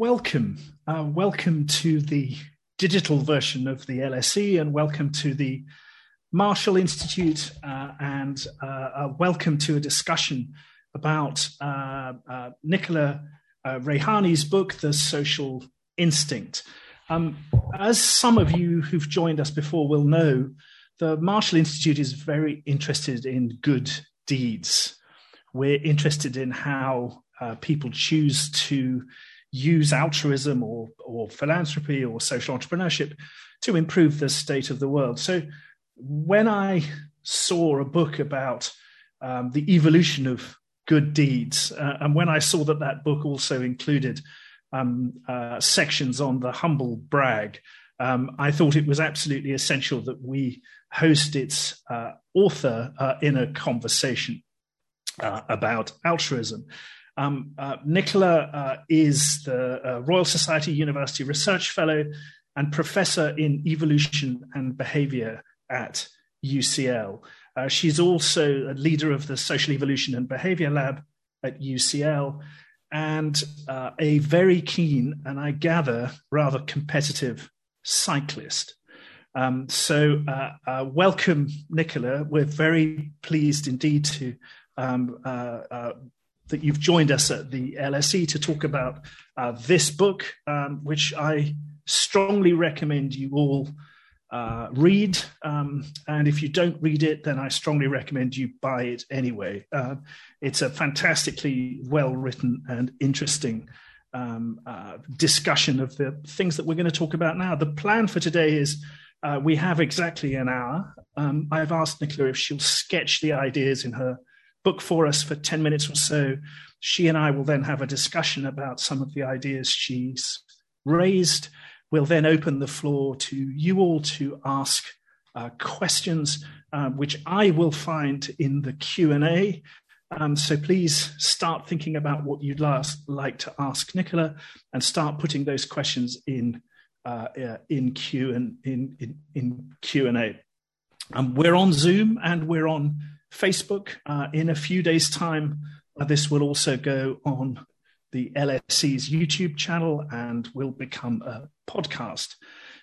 welcome. Uh, welcome to the digital version of the LSE and welcome to the Marshall Institute uh, and uh, welcome to a discussion about uh, uh, Nicola uh, Raihani's book, The Social Instinct. Um, as some of you who've joined us before will know, the Marshall Institute is very interested in good deeds. We're interested in how uh, people choose to use altruism or, or philanthropy or social entrepreneurship to improve the state of the world. So when I saw a book about um, the evolution of good deeds, uh, and when I saw that that book also included um, uh, sections on the humble brag, um, I thought it was absolutely essential that we host its uh, author uh, in a conversation uh, about altruism. Um, uh, Nicola uh, is the uh, Royal Society University Research Fellow and Professor in Evolution and Behavior at UCL. Uh, she's also a leader of the Social Evolution and Behavior Lab at UCL and uh, a very keen and I gather rather competitive cyclist. Um, so, uh, welcome, Nicola. We're very pleased indeed to um, that you've joined us at the LSE to talk about uh, this book, um, which I strongly recommend you all uh, read. Um, and if you don't read it, then I strongly recommend you buy it anyway. Uh, it's a fantastically well written and interesting um, uh, discussion of the things that we're going to talk about now. The plan for today is. Uh, we have exactly an hour. Um, I've asked Nicola if she'll sketch the ideas in her book for us for 10 minutes or so. She and I will then have a discussion about some of the ideas she's raised. We'll then open the floor to you all to ask uh, questions, uh, which I will find in the Q&A. Um, so please start thinking about what you'd last like to ask Nicola and start putting those questions in uh, in Q and in in, in Q and A. Um, we're on Zoom and we're on Facebook. Uh, in a few days' time, uh, this will also go on the LSE's YouTube channel and will become a podcast.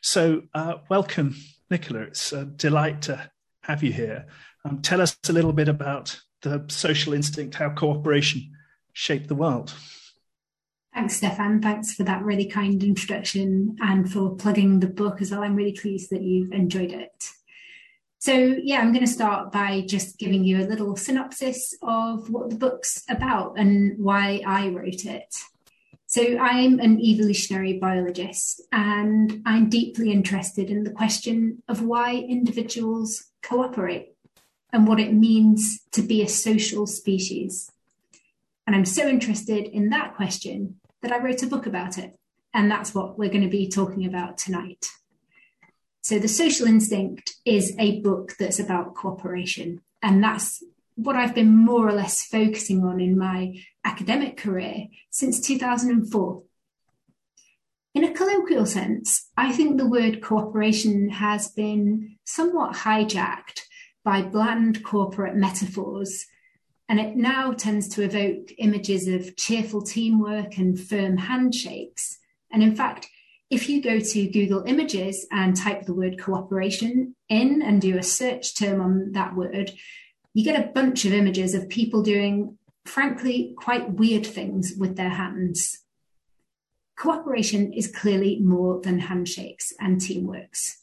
So, uh, welcome, Nicola. It's a delight to have you here. Um, tell us a little bit about the social instinct, how cooperation shaped the world. Thanks, Stephan. Thanks for that really kind introduction and for plugging the book as well. I'm really pleased that you've enjoyed it. So, yeah, I'm going to start by just giving you a little synopsis of what the book's about and why I wrote it. So, I'm an evolutionary biologist and I'm deeply interested in the question of why individuals cooperate and what it means to be a social species. And I'm so interested in that question that I wrote a book about it. And that's what we're going to be talking about tonight. So, The Social Instinct is a book that's about cooperation. And that's what I've been more or less focusing on in my academic career since 2004. In a colloquial sense, I think the word cooperation has been somewhat hijacked by bland corporate metaphors, and it now tends to evoke images of cheerful teamwork and firm handshakes. And in fact, if you go to Google Images and type the word cooperation in and do a search term on that word, you get a bunch of images of people doing, frankly, quite weird things with their hands. Cooperation is clearly more than handshakes and teamworks.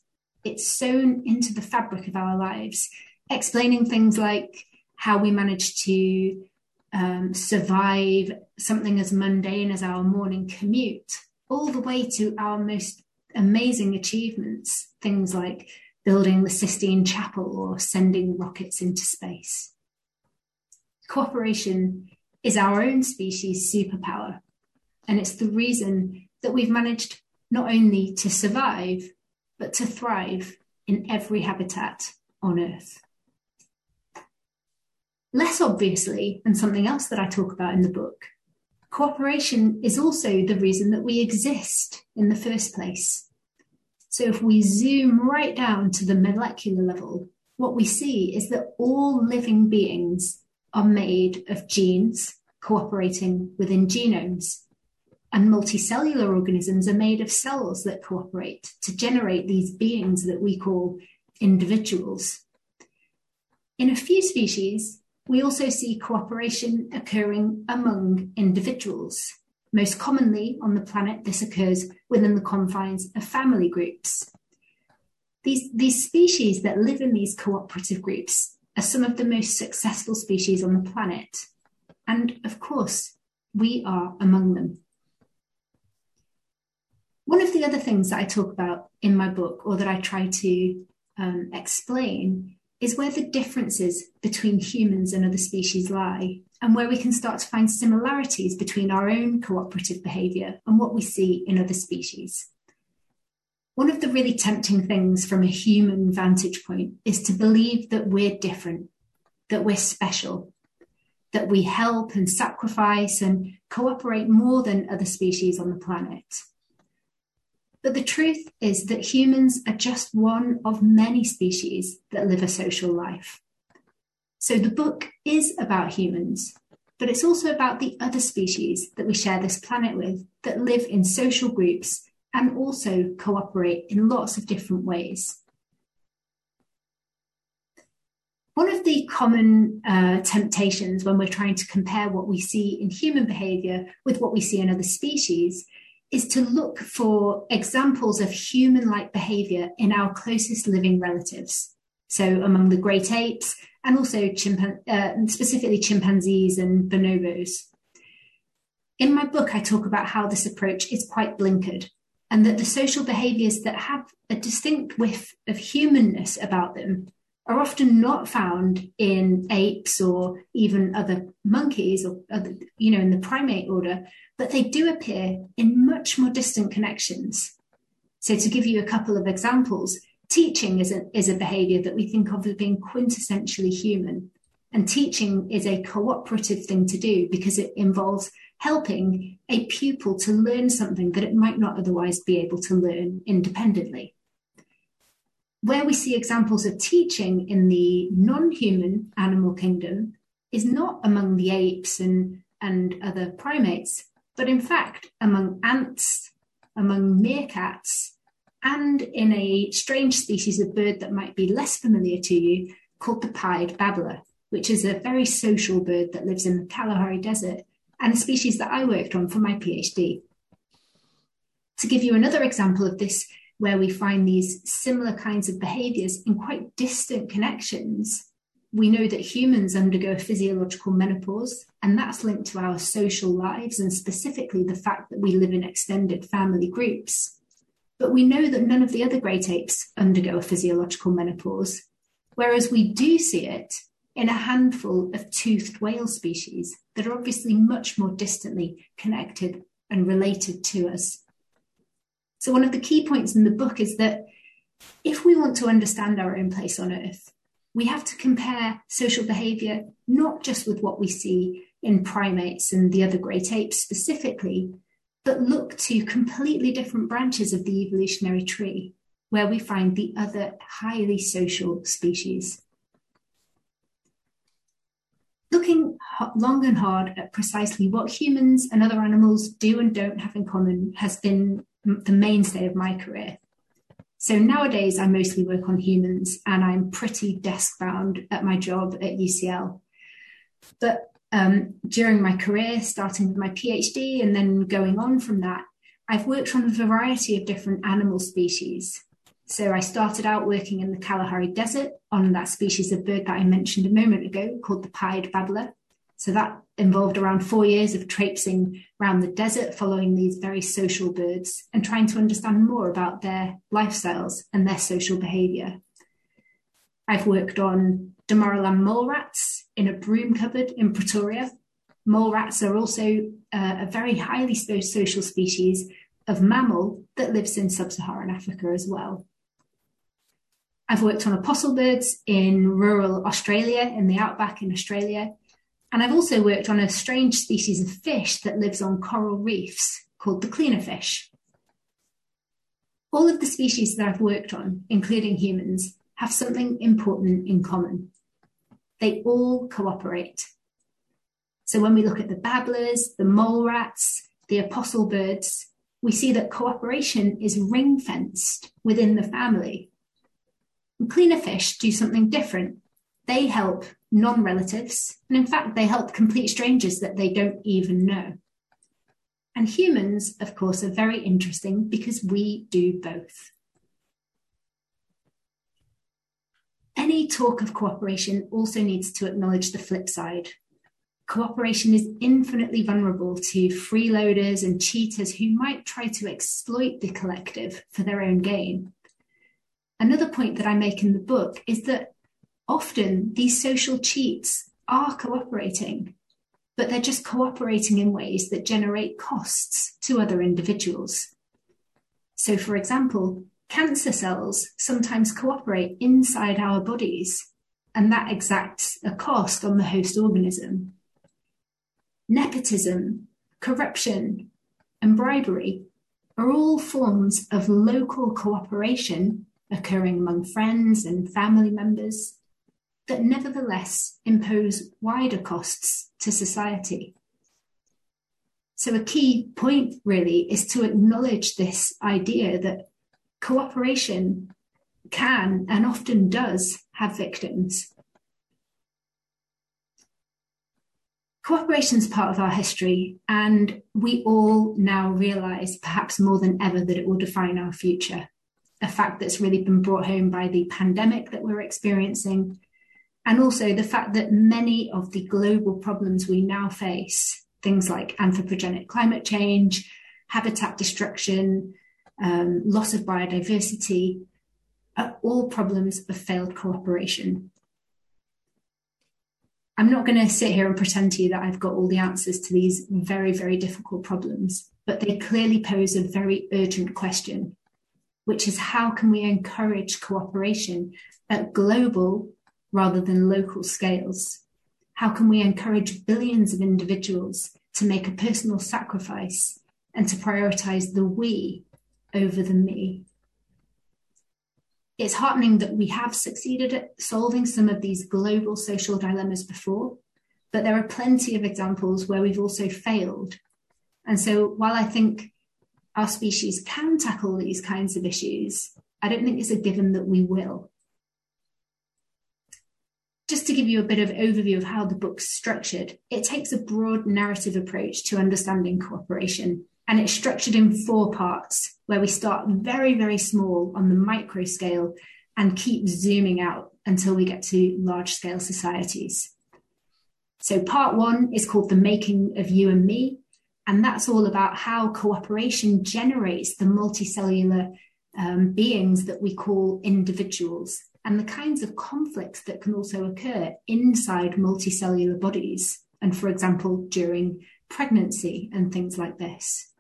It's sewn into the fabric of our lives, explaining things like how we manage to um, survive something as mundane as our morning commute all the way to our most amazing achievements, things like building the Sistine Chapel or sending rockets into space. Cooperation is our own species' superpower, and it's the reason that we've managed not only to survive, but to thrive in every habitat on Earth. Less obviously, and something else that I talk about in the book, Cooperation is also the reason that we exist in the first place. So if we zoom right down to the molecular level, what we see is that all living beings are made of genes cooperating within genomes. And multicellular organisms are made of cells that cooperate to generate these beings that we call individuals. In a few species, we also see cooperation occurring among individuals. Most commonly on the planet, this occurs within the confines of family groups. These, these species that live in these cooperative groups are some of the most successful species on the planet. And of course, we are among them. One of the other things that I talk about in my book, or that I try to um, explain, is where the differences between humans and other species lie, and where we can start to find similarities between our own cooperative behaviour and what we see in other species. One of the really tempting things from a human vantage point is to believe that we're different, that we're special, that we help and sacrifice and cooperate more than other species on the planet. But the truth is that humans are just one of many species that live a social life. So the book is about humans, but it's also about the other species that we share this planet with that live in social groups and also cooperate in lots of different ways. One of the common uh, temptations when we're trying to compare what we see in human behavior with what we see in other species is to look for examples of human like behavior in our closest living relatives. So, among the great apes and also chimpan- uh, specifically chimpanzees and bonobos. In my book, I talk about how this approach is quite blinkered and that the social behaviors that have a distinct whiff of humanness about them are often not found in apes or even other monkeys or other, you know, in the primate order, but they do appear in much more distant connections. So, to give you a couple of examples, teaching is a, is a behavior that we think of as being quintessentially human. And teaching is a cooperative thing to do because it involves helping a pupil to learn something that it might not otherwise be able to learn independently. Where we see examples of teaching in the non human animal kingdom is not among the apes and, and other primates, but in fact, among ants, among meerkats, and in a strange species of bird that might be less familiar to you called the pied babbler, which is a very social bird that lives in the Kalahari Desert and a species that I worked on for my PhD. To give you another example of this, where we find these similar kinds of behaviors in quite distant connections, we know that humans undergo physiological menopause, and that's linked to our social lives and specifically the fact that we live in extended family groups. But we know that none of the other great apes undergo a physiological menopause, whereas we do see it in a handful of toothed whale species that are obviously much more distantly connected and related to us. So, one of the key points in the book is that if we want to understand our own place on Earth, we have to compare social behavior not just with what we see in primates and the other great apes specifically, but look to completely different branches of the evolutionary tree where we find the other highly social species. Looking long and hard at precisely what humans and other animals do and don't have in common has been the mainstay of my career. So nowadays, I mostly work on humans and I'm pretty desk bound at my job at UCL. But um, during my career, starting with my PhD and then going on from that, I've worked on a variety of different animal species. So I started out working in the Kalahari Desert on that species of bird that I mentioned a moment ago called the pied babbler. So that involved around four years of traipsing around the desert, following these very social birds and trying to understand more about their lifestyles and their social behavior. I've worked on Damaraland mole rats in a broom cupboard in Pretoria. Mole rats are also uh, a very highly social species of mammal that lives in sub-Saharan Africa as well. I've worked on apostle birds in rural Australia, in the outback in Australia, and I've also worked on a strange species of fish that lives on coral reefs called the cleaner fish. All of the species that I've worked on, including humans, have something important in common. They all cooperate. So when we look at the babblers, the mole rats, the apostle birds, we see that cooperation is ring fenced within the family. And cleaner fish do something different. They help non relatives, and in fact, they help complete strangers that they don't even know. And humans, of course, are very interesting because we do both. Any talk of cooperation also needs to acknowledge the flip side. Cooperation is infinitely vulnerable to freeloaders and cheaters who might try to exploit the collective for their own gain. Another point that I make in the book is that often these social cheats are cooperating, but they're just cooperating in ways that generate costs to other individuals. So, for example, cancer cells sometimes cooperate inside our bodies, and that exacts a cost on the host organism. Nepotism, corruption, and bribery are all forms of local cooperation occurring among friends and family members that nevertheless impose wider costs to society. So, a key point really is to acknowledge this idea that cooperation can and often does have victims. Cooperation is part of our history, and we all now realize, perhaps more than ever, that it will define our future. A fact that's really been brought home by the pandemic that we're experiencing, and also the fact that many of the global problems we now face, things like anthropogenic climate change, habitat destruction, um, loss of biodiversity, are all problems of failed cooperation. I'm not going to sit here and pretend to you that I've got all the answers to these very, very difficult problems, but they clearly pose a very urgent question, which is how can we encourage cooperation at global rather than local scales? How can we encourage billions of individuals to make a personal sacrifice and to prioritize the we over the me. It's heartening that we have succeeded at solving some of these global social dilemmas before, but there are plenty of examples where we've also failed. And so while I think our species can tackle these kinds of issues, I don't think it's a given that we will. Just to give you a bit of overview of how the book's structured, it takes a broad narrative approach to understanding cooperation and it's structured in four parts where we start very, very small on the micro scale and keep zooming out until we get to large scale societies. So, part one is called The Making of You and Me. And that's all about how cooperation generates the multicellular um, beings that we call individuals and the kinds of conflicts that can also occur inside multicellular bodies. And, for example, during pregnancy and things like this.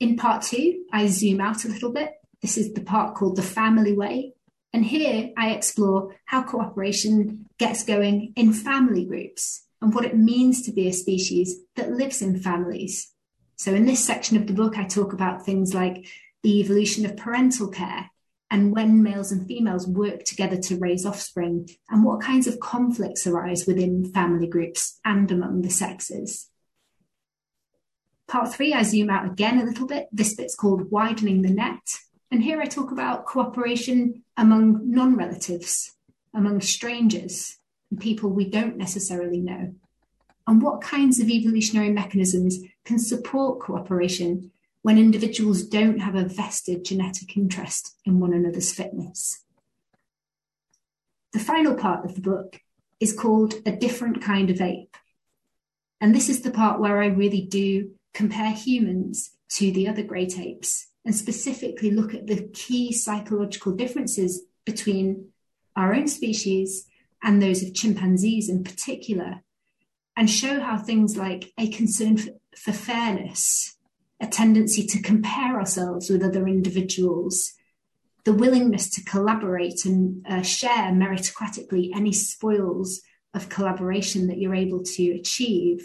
In part two, I zoom out a little bit. This is the part called the family way. And here I explore how cooperation gets going in family groups and what it means to be a species that lives in families. So, in this section of the book, I talk about things like the evolution of parental care and when males and females work together to raise offspring, and what kinds of conflicts arise within family groups and among the sexes. Part three, I zoom out again a little bit. This bit's called Widening the Net. And here I talk about cooperation among non relatives, among strangers, and people we don't necessarily know. And what kinds of evolutionary mechanisms can support cooperation when individuals don't have a vested genetic interest in one another's fitness? The final part of the book is called A Different Kind of Ape. And this is the part where I really do compare humans to the other great apes and specifically look at the key psychological differences between our own species and those of chimpanzees in particular, and show how things like a concern for, for fairness, a tendency to compare ourselves with other individuals, the willingness to collaborate and uh, share meritocratically any spoils of collaboration that you're able to achieve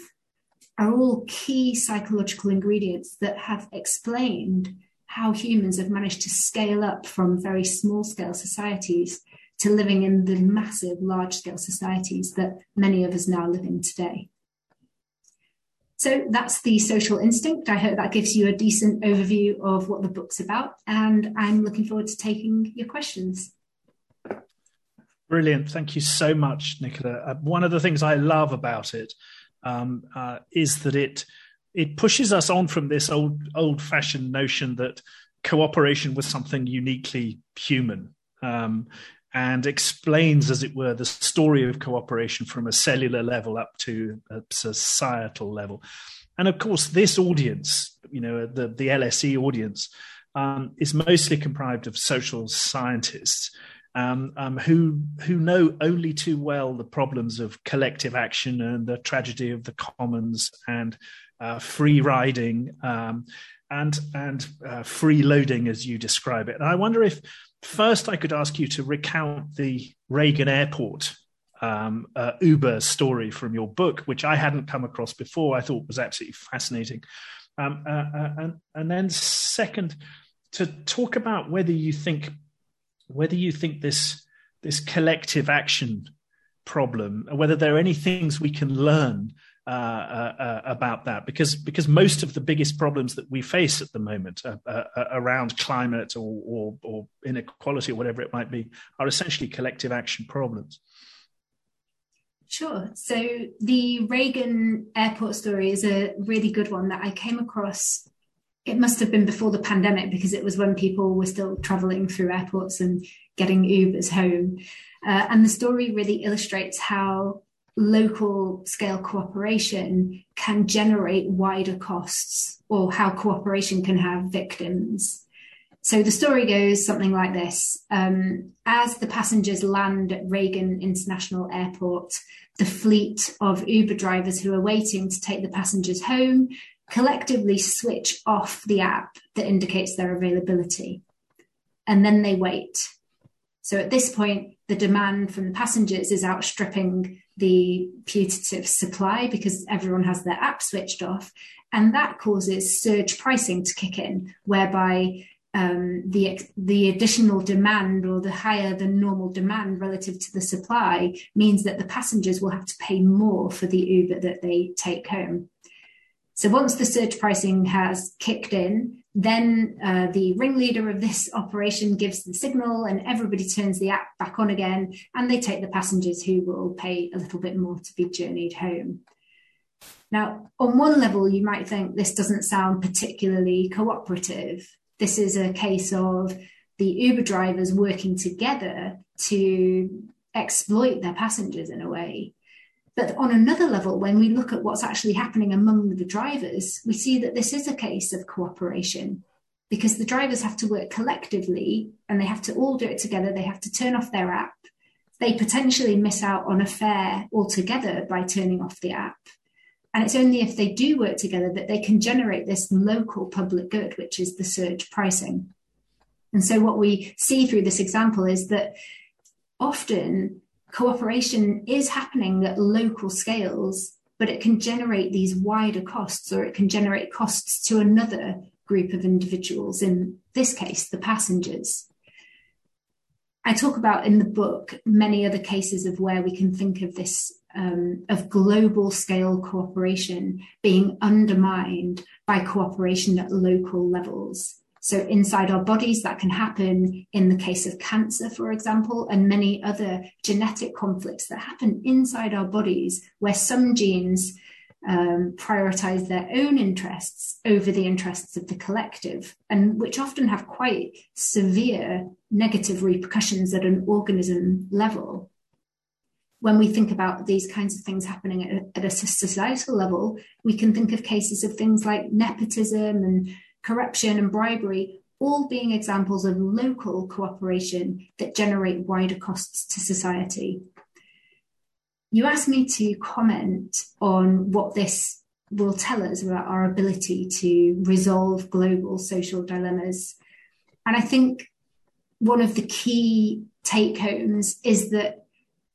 are all key psychological ingredients that have explained how humans have managed to scale up from very small scale societies to living in the massive large scale societies that many of us now live in today. So that's the social instinct. I hope that gives you a decent overview of what the book's about, and I'm looking forward to taking your questions. Brilliant. Thank you so much, Nicola. Uh, one of the things I love about it um, uh, is that it it pushes us on from this old old fashioned notion that cooperation was something uniquely human. Um, and explains, as it were, the story of cooperation from a cellular level up to a societal level. And of course, this audience, you know, the, the LSE audience, um, is mostly comprised of social scientists um, um, who who know only too well the problems of collective action and the tragedy of the commons and uh, free riding um, and and uh, freeloading, as you describe it. And I wonder if first I could ask you to recount the Reagan Airport um, uh, Uber story from your book, which I hadn't come across before. I thought was absolutely fascinating. Um, uh, uh, and, and then second, to talk about whether you think whether you think this this collective action problem, whether there are any things we can learn uh, uh, uh, about that because because most of the biggest problems that we face at the moment uh, uh, uh, around climate or, or, or inequality or whatever it might be are essentially collective action problems. Sure. So the Reagan airport story is a really good one that I came across. It must have been before the pandemic because it was when people were still traveling through airports and getting Ubers home. And the story really illustrates how local scale cooperation can generate wider costs or how cooperation can have victims. So the story goes something like this. Um, as the passengers land at Reagan International Airport, the fleet of Uber drivers who are waiting to take the passengers home collectively switch off the app that indicates their availability. And then they wait. So at this point, the demand from the passengers is outstripping the putative supply because everyone has their app switched off. And that causes surge pricing to kick in, whereby um, the the additional demand or the higher than normal demand relative to the supply means that the passengers will have to pay more for the Uber that they take home. So once the surge pricing has kicked in, then uh, the ringleader of this operation gives the signal and everybody turns the app back on again and they take the passengers who will pay a little bit more to be journeyed home. Now, on one level, you might think this doesn't sound particularly cooperative. This is a case of the Uber drivers working together to exploit their passengers in a way. But on another level, when we look at what's actually happening among the drivers, we see that this is a case of cooperation because the drivers have to work collectively and they have to all do it together. They have to turn off their app. They potentially miss out on a fare altogether by turning off the app. And it's only if they do work together that they can generate this local public good, which is the surge pricing. And so, what we see through this example is that often cooperation is happening at local scales, but it can generate these wider costs or it can generate costs to another group of individuals, in this case, the passengers. I talk about in the book many other cases of where we can think of this um, of global scale cooperation being undermined by cooperation at local levels. So, inside our bodies, that can happen in the case of cancer, for example, and many other genetic conflicts that happen inside our bodies where some genes um, prioritize their own interests over the interests of the collective, and which often have quite severe negative repercussions at an organism level. When we think about these kinds of things happening at a, at a societal level, we can think of cases of things like nepotism and corruption, and bribery, all being examples of local cooperation that generate wider costs to society. You asked me to comment on what this will tell us about our ability to resolve global social dilemmas. And I think one of the key take homes is that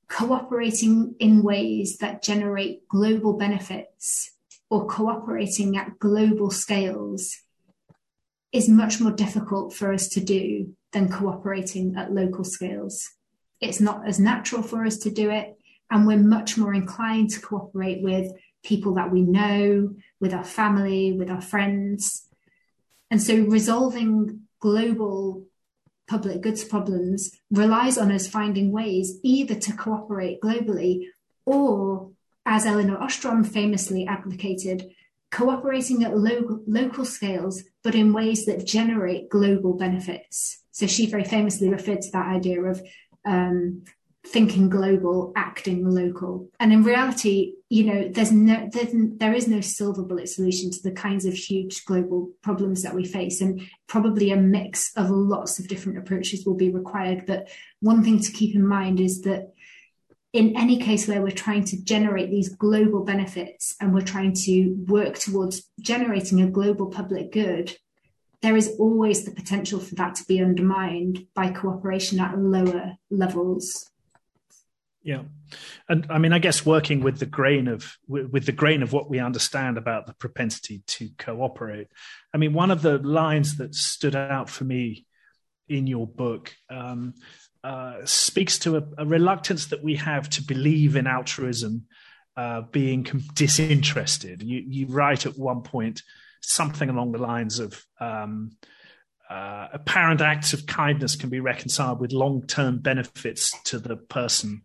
cooperating in ways that generate global benefits or cooperating at global scales is much more difficult for us to do than cooperating at local scales. It's not as natural for us to do it, and we're much more inclined to cooperate with people that we know, with our family, with our friends. And so resolving global public goods problems relies on us finding ways either to cooperate globally or, as Elinor Ostrom famously advocated, cooperating at local, local scales, but in ways that generate global benefits. So she very famously referred to that idea of um, thinking global, acting local. And in reality, you know, there's no, there's, there is no silver bullet solution to the kinds of huge global problems that we face. And probably a mix of lots of different approaches will be required. But one thing to keep in mind is that in any case where we're trying to generate these global benefits and we're trying to work towards generating a global public good, there is always the potential for that to be undermined by cooperation at lower levels. Yeah, and I mean, I guess working with the grain of with the grain of what we understand about the propensity to cooperate. I mean, one of the lines that stood out for me in your book um, uh, speaks to a, a, reluctance that we have to believe in altruism uh, being disinterested. You, you, write at one point something along the lines of. Um, uh, apparent acts of kindness can be reconciled with long-term benefits to the person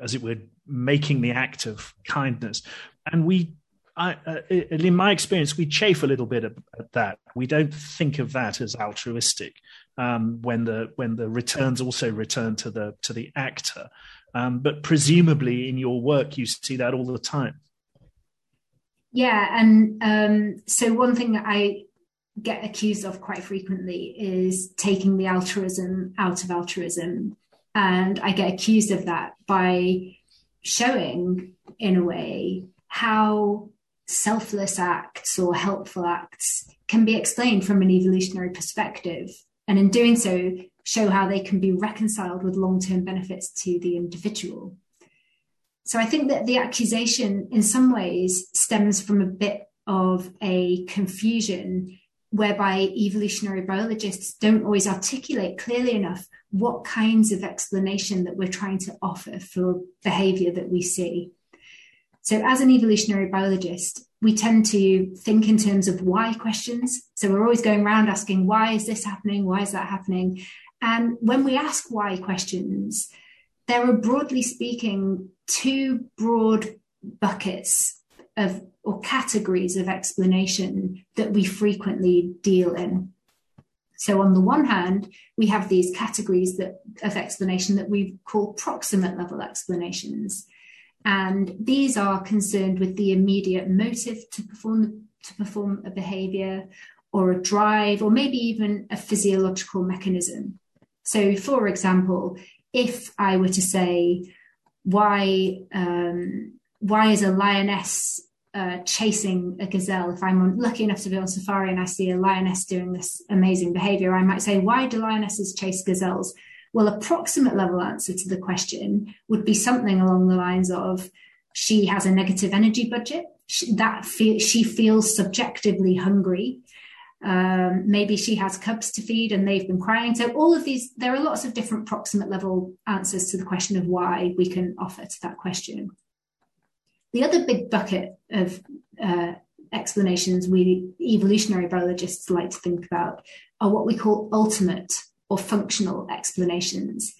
as it were, making the act of kindness. And we, I, uh, in my experience, we chafe a little bit at, at, that. We don't think of that as altruistic um, when the when the returns also return to the to the actor. Um, but presumably, in your work, you see that all the time. Yeah, and um, so one thing that I get accused of quite frequently is taking the altruism out of altruism and I get accused of that by showing, in a way, how selfless acts or helpful acts can be explained from an evolutionary perspective. And in doing so, show how they can be reconciled with long term benefits to the individual. So I think that the accusation, in some ways, stems from a bit of a confusion whereby evolutionary biologists don't always articulate clearly enough what kinds of explanation that we're trying to offer for behavior that we see. So, as an evolutionary biologist, we tend to think in terms of why questions. So, we're always going around asking, why is this happening? Why is that happening? And when we ask why questions, there are broadly speaking two broad buckets of or categories of explanation that we frequently deal in. So on the one hand, we have these categories that, of explanation that we call proximate level explanations. And these are concerned with the immediate motive to perform, to perform a behavior or a drive, or maybe even a physiological mechanism. So, for example, if I were to say, why, um, why is a lioness uh, chasing a gazelle, if I'm lucky enough to be on safari and I see a lioness doing this amazing behavior, I might say, why do lionesses chase gazelles? Well, a proximate level answer to the question would be something along the lines of, she has a negative energy budget. She, that fe- she feels subjectively hungry. Um, maybe she has cubs to feed and they've been crying. So all of these, there are lots of different proximate level answers to the question of why we can offer to that question. The other big bucket of uh, explanations we evolutionary biologists like to think about are what we call ultimate or functional explanations.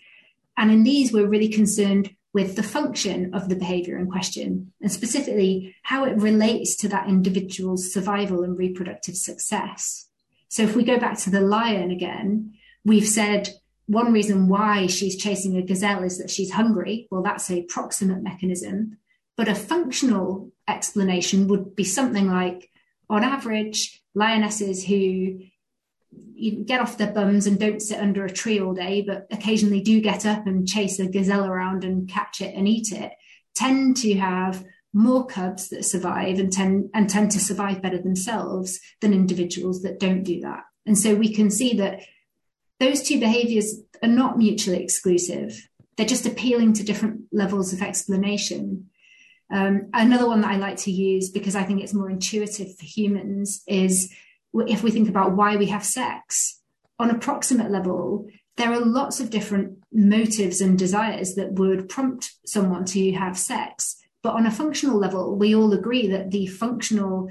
And in these, we're really concerned with the function of the behavior in question, and specifically how it relates to that individual's survival and reproductive success. So if we go back to the lion again, we've said one reason why she's chasing a gazelle is that she's hungry. Well, that's a proximate mechanism. But a functional explanation would be something like, on average, lionesses who get off their bums and don't sit under a tree all day, but occasionally do get up and chase a gazelle around and catch it and eat it, tend to have more cubs that survive and tend and tend to survive better themselves than individuals that don't do that. And so we can see that those two behaviors are not mutually exclusive. They're just appealing to different levels of explanation. Um, another one that I like to use because I think it's more intuitive for humans is if we think about why we have sex on a proximate level, there are lots of different motives and desires that would prompt someone to have sex. But on a functional level, we all agree that the functional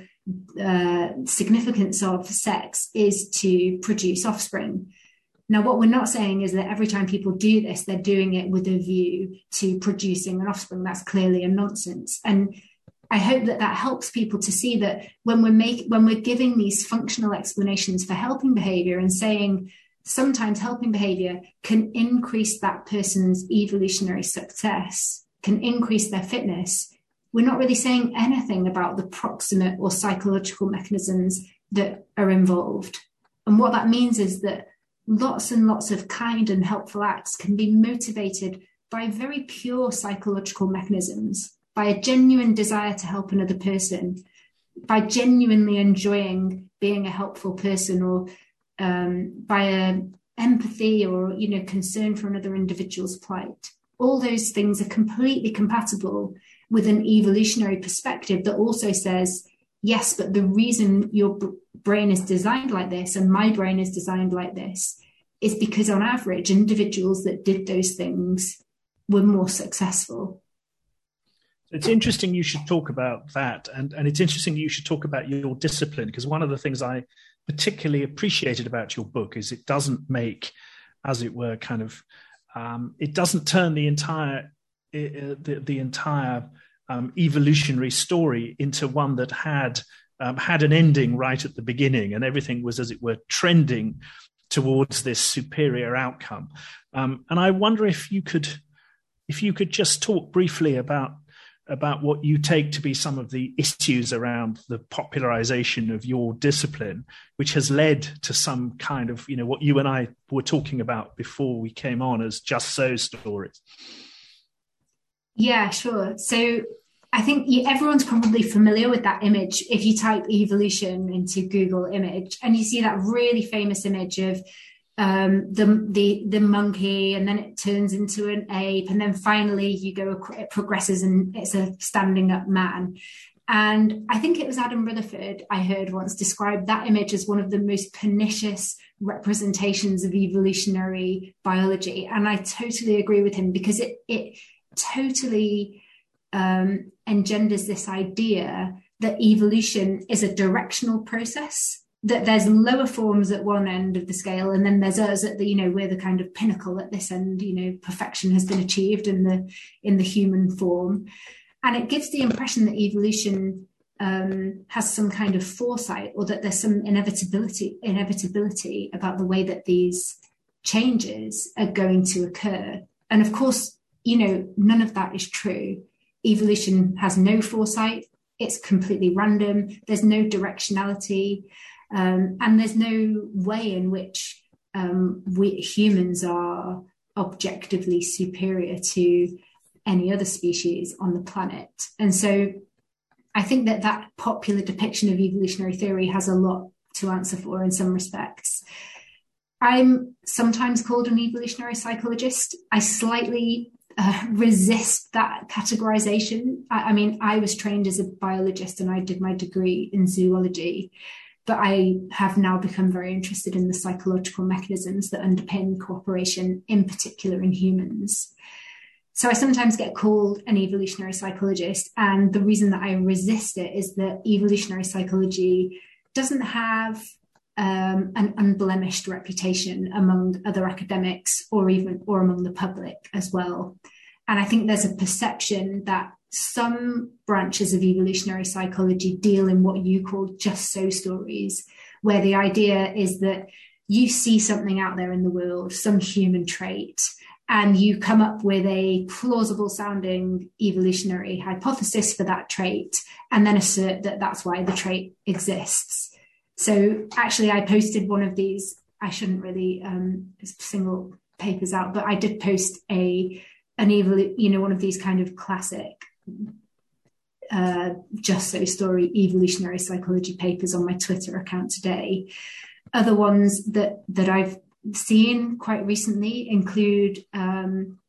uh, significance of sex is to produce offspring. Now, what we're not saying is that every time people do this, they're doing it with a view to producing an offspring. That's clearly a nonsense. And I hope that that helps people to see that when we're make, when we're giving these functional explanations for helping behavior and saying sometimes helping behavior can increase that person's evolutionary success, can increase their fitness. We're not really saying anything about the proximate or psychological mechanisms that are involved. And what that means is that lots and lots of kind and helpful acts can be motivated by very pure psychological mechanisms by a genuine desire to help another person, by genuinely enjoying being a helpful person, or um, by a empathy or you know concern for another individual's plight. All those things are completely compatible with an evolutionary perspective that also says, yes, but the reason your brain is designed like this and my brain is designed like this is because on average, individuals that did those things were more successful. It's interesting you should talk about that, and, and it's interesting you should talk about your discipline because one of the things I particularly appreciated about your book is it doesn't make, as it were, kind of, um, it doesn't turn the entire the, the entire um, evolutionary story into one that had um, had an ending right at the beginning, and everything was, as it were, trending towards this superior outcome. Um, and I wonder if you could if you could just talk briefly about about what you take to be some of the issues around the popularization of your discipline, which has led to some kind of, you know, what you and I were talking about before we came on as just so stories. Yeah, sure. So I think everyone's probably familiar with that image. If you type evolution into Google image and you see that really famous image of um, the the the monkey, and then it turns into an ape, and then finally you go it progresses and it's a standing up man. And I think it was Adam Rutherford I heard once describe that image as one of the most pernicious representations of evolutionary biology. And I totally agree with him because it it totally um, engenders this idea that evolution is a directional process that there's lower forms at one end of the scale and then there's us at the you know we're the kind of pinnacle at this end you know perfection has been achieved in the in the human form. And it gives the impression that evolution um, has some kind of foresight or that there's some inevitability inevitability about the way that these changes are going to occur. And of course you know none of that is true. Evolution has no foresight. It's completely random. There's no directionality um, and there's no way in which um, we humans are objectively superior to any other species on the planet. And so I think that that popular depiction of evolutionary theory has a lot to answer for in some respects. I'm sometimes called an evolutionary psychologist. I slightly uh, resist that categorization. I, I, mean, I was trained as a biologist and I did my degree in zoology but I have now become very interested in the psychological mechanisms that underpin cooperation, in particular in humans. So I sometimes get called an evolutionary psychologist. And the reason that I resist it is that evolutionary psychology doesn't have um, an unblemished reputation among other academics or even or among the public as well. And I think there's a perception that some branches of evolutionary psychology deal in what you call just so stories, where the idea is that you see something out there in the world, some human trait, and you come up with a plausible sounding evolutionary hypothesis for that trait, and then assert that that's why the trait exists. So, actually, I posted one of these. I shouldn't really um, single papers out, but I did post a an evil, you know, one of these kind of classic uh, just so story evolutionary psychology papers on my Twitter account today. Other ones that that I've seen quite recently include um,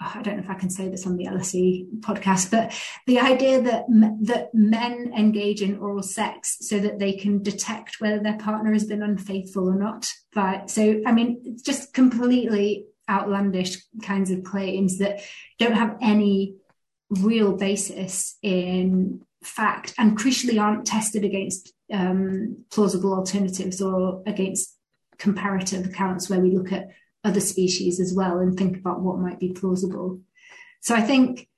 oh, I don't know if I can say this on the LSE podcast, but the idea that that men engage in oral sex so that they can detect whether their partner has been unfaithful or not. But so I mean, just completely outlandish kinds of claims that don't have any real basis in fact and crucially aren't tested against um, plausible alternatives or against comparative accounts where we look at other species as well and think about what might be plausible. So I think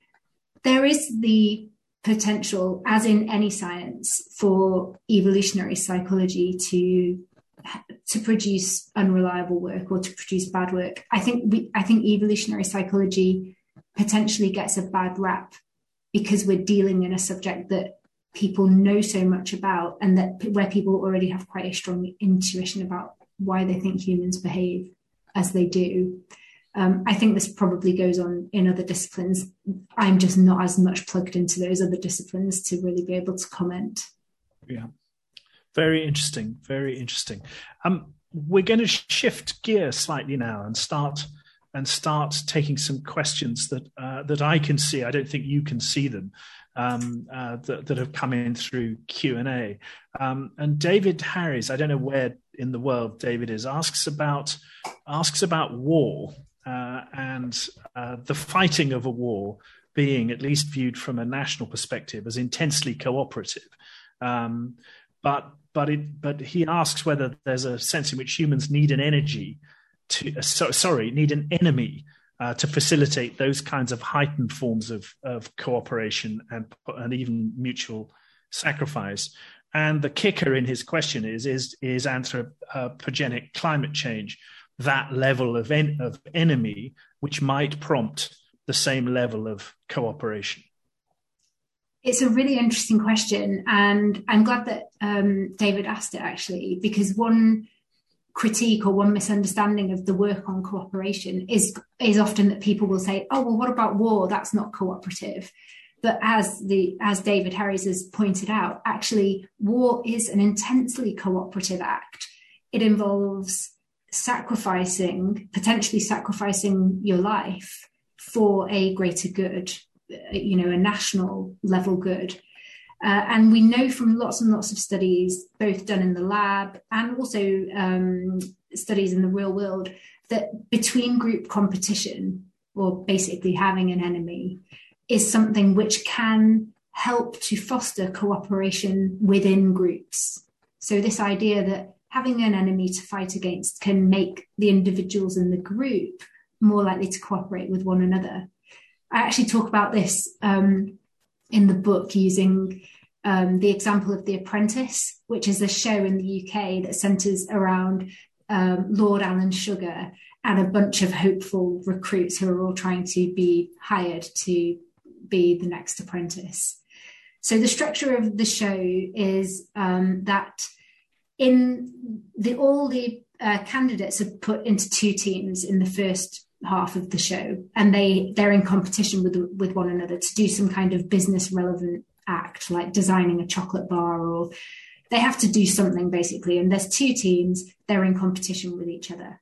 there is the potential, as in any science, for evolutionary psychology to to produce unreliable work or to produce bad work. I think we, I think evolutionary psychology potentially gets a bad rap because we're dealing in a subject that people know so much about and that where people already have quite a strong intuition about why they think humans behave as they do. Um, I think this probably goes on in other disciplines. I'm just not as much plugged into those other disciplines to really be able to comment. Yeah, very interesting. Very interesting. Um, we're going to shift gear slightly now and start and start taking some questions that uh, that I can see. I don't think you can see them. Um, uh, that, that, have come in through Q and A. Um, and David Harris, I don't know where in the world David is, asks about asks about war uh, and uh, the fighting of a war being at least viewed from a national perspective as intensely cooperative. Um, but but it, but he asks whether there's a sense in which humans need an energy to so, sorry need an enemy uh, to facilitate those kinds of heightened forms of, of cooperation and and even mutual sacrifice. And the kicker in his question is is is anthropogenic climate change that level of en- of enemy which might prompt the same level of cooperation? It's a really interesting question, and I'm glad that um, David asked it actually, because one critique or one misunderstanding of the work on cooperation is is often that people will say, "Oh, well, what about war? That's not cooperative." But as the as David Harries has pointed out, actually, war is an intensely cooperative act. It involves sacrificing, potentially sacrificing your life for a greater good, you know, a national level good. Uh, and we know from lots and lots of studies, both done in the lab and also um, studies in the real world, that between group competition, or basically having an enemy, is something which can help to foster cooperation within groups. So, this idea that having an enemy to fight against can make the individuals in the group more likely to cooperate with one another. I actually talk about this um, in the book using um, the example of The Apprentice, which is a show in the UK that centres around um, Lord Alan Sugar and a bunch of hopeful recruits who are all trying to be hired to be the next apprentice. So the structure of the show is um, that in the all the uh, candidates are put into two teams in the first half of the show, and they they're in competition with with one another to do some kind of business relevant act, like designing a chocolate bar, or they have to do something basically. And there's two teams; they're in competition with each other.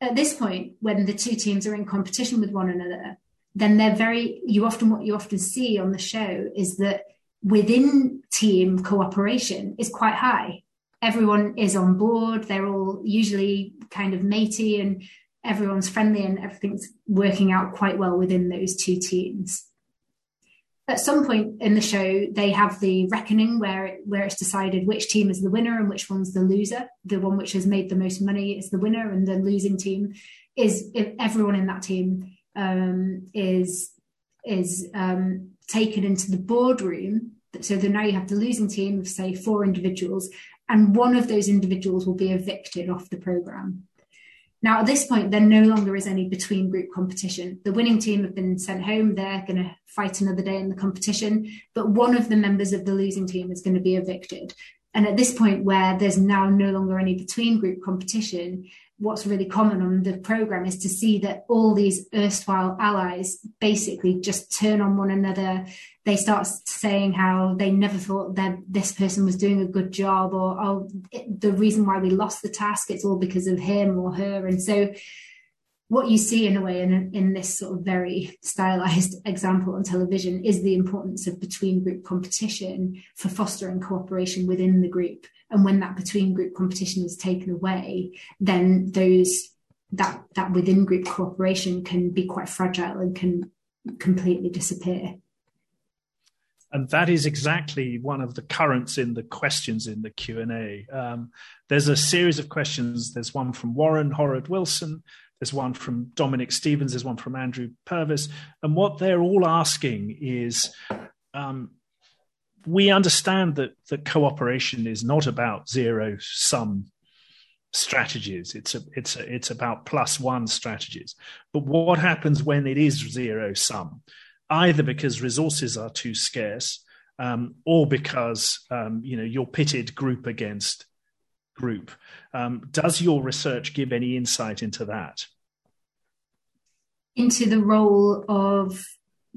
At this point, when the two teams are in competition with one another, then they're very you often what you often see on the show is that within team cooperation is quite high everyone is on board they're all usually kind of matey and everyone's friendly and everything's working out quite well within those two teams at some point in the show they have the reckoning where where it's decided which team is the winner and which one's the loser the one which has made the most money is the winner and the losing team is everyone in that team um, is is um, taken into the boardroom. So then now you have the losing team of say four individuals, and one of those individuals will be evicted off the program. Now, at this point, there no longer is any between group competition. The winning team have been sent home. They're going to fight another day in the competition, but one of the members of the losing team is going to be evicted. And at this point, where there's now no longer any between group competition, what's really common on the program is to see that all these erstwhile allies basically just turn on one another. They start saying how they never thought that this person was doing a good job, or oh, it, the reason why we lost the task it's all because of him or her. And so, what you see in a way in, in this sort of very stylized example on television is the importance of between group competition for fostering cooperation within the group and when that between group competition is taken away then those that that within group cooperation can be quite fragile and can completely disappear. And that is exactly one of the currents in the questions in the Q and A. Um, there's a series of questions. There's one from Warren Horrod Wilson. There's one from Dominic Stevens. There's one from Andrew Purvis. And what they're all asking is, um, we understand that that cooperation is not about zero sum strategies. It's a, it's a, it's about plus one strategies. But what happens when it is zero sum? Either because resources are too scarce, um, or because um, you know you're pitted group against group. Um, does your research give any insight into that? Into the role of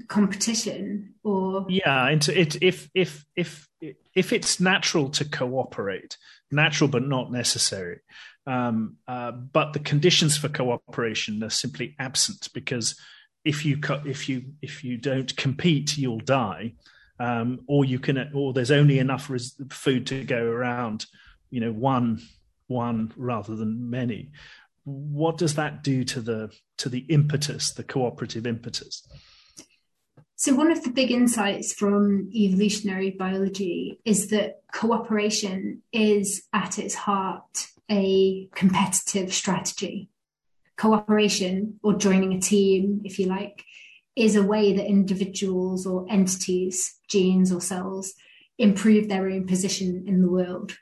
competition, or yeah, into it if if if if it's natural to cooperate, natural but not necessary. Um, uh, but the conditions for cooperation are simply absent because if you co- if you if you don't compete, you'll die, um, or you can or there's only enough res- food to go around. You know, one one rather than many. What does that do to the to the impetus, the cooperative impetus? So, one of the big insights from evolutionary biology is that cooperation is at its heart a competitive strategy. Cooperation, or joining a team, if you like, is a way that individuals or entities, genes or cells, improve their own position in the world.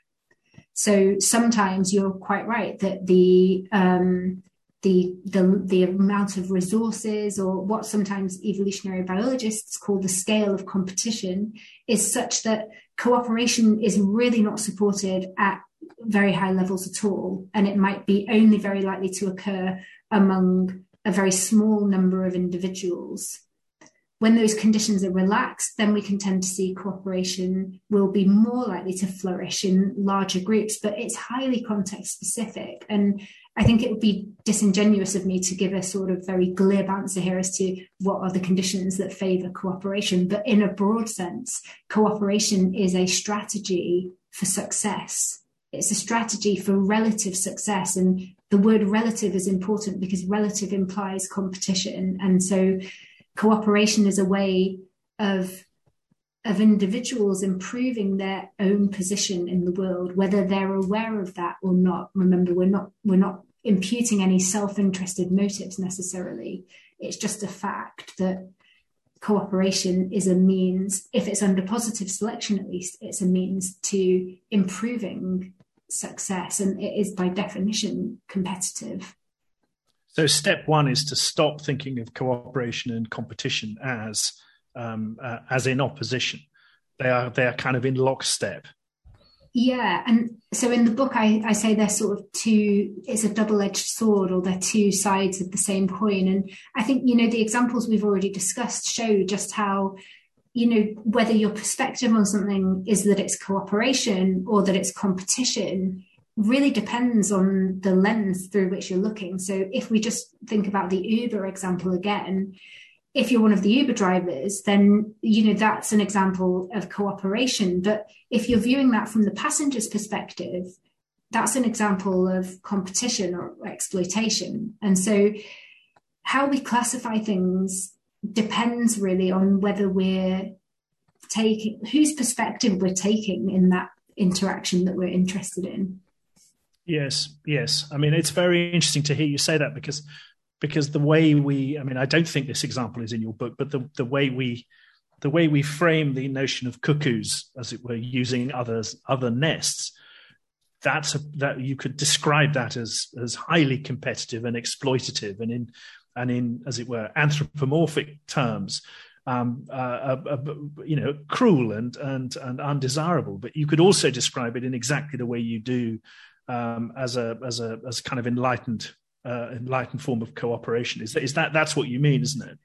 So sometimes you're quite right that the um, the, the, the amount of resources or what sometimes evolutionary biologists call the scale of competition is such that cooperation is really not supported at very high levels at all. And it might be only very likely to occur among a very small number of individuals when those conditions are relaxed, then we can tend to see cooperation will be more likely to flourish in larger groups, but it's highly context specific. And I think it would be disingenuous of me to give a sort of very glib answer here as to what are the conditions that favor cooperation. But in a broad sense, cooperation is a strategy for success. It's a strategy for relative success. And the word relative is important because relative implies competition. And so cooperation is a way of of individuals improving their own position in the world whether they're aware of that or not. Remember we're not we're not imputing any self-interested motives necessarily. It's just a fact that cooperation is a means if it's under positive selection at least it's a means to improving success and it is by definition competitive so step one is to stop thinking of cooperation and competition as um, uh, as in opposition they are they are kind of in lockstep yeah, and so in the book, I, I say they're sort of two, it's a double edged sword or they're two sides of the same coin. And I think, you know, the examples we've already discussed show just how, you know, whether your perspective on something is that it's cooperation or that it's competition really depends on the lens through which you're looking. So if we just think about the Uber example again, if you're one of the Uber drivers, then you know that's an example of cooperation. But if you're viewing that from the passenger's perspective, that's an example of competition or exploitation. And so, how we classify things depends really on whether we're taking whose perspective we're taking in that interaction that we're interested in. Yes, yes. I mean, it's very interesting to hear you say that because because the way we i mean i don't think this example is in your book but the, the way we the way we frame the notion of cuckoos as it were using others other nests that's a, that you could describe that as as highly competitive and exploitative and in and in as it were anthropomorphic terms um, uh, uh, uh, you know cruel and and and undesirable but you could also describe it in exactly the way you do um, as a as a as kind of enlightened uh, enlightened form of cooperation. Is that, is that that's what you mean, isn't it?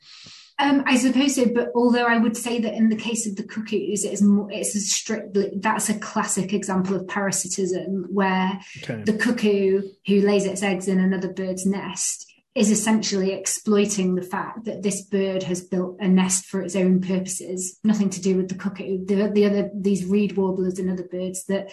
Um, I suppose so, but although I would say that in the case of the cuckoos, it is more, it's a strictly that's a classic example of parasitism, where okay. the cuckoo who lays its eggs in another bird's nest is essentially exploiting the fact that this bird has built a nest for its own purposes, nothing to do with the cuckoo. The, the other these reed warblers and other birds that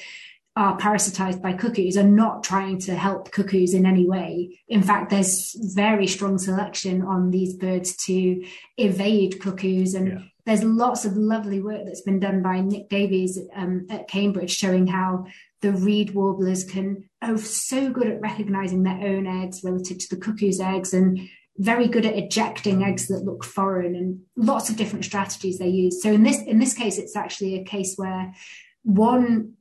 are parasitized by cuckoos are not trying to help cuckoos in any way. In fact, there's very strong selection on these birds to evade cuckoos. And yeah. there's lots of lovely work that's been done by Nick Davies um, at Cambridge showing how the reed warblers can are so good at recognizing their own eggs relative to the cuckoo's eggs and very good at ejecting eggs that look foreign and lots of different strategies they use. So in this in this case, it's actually a case where one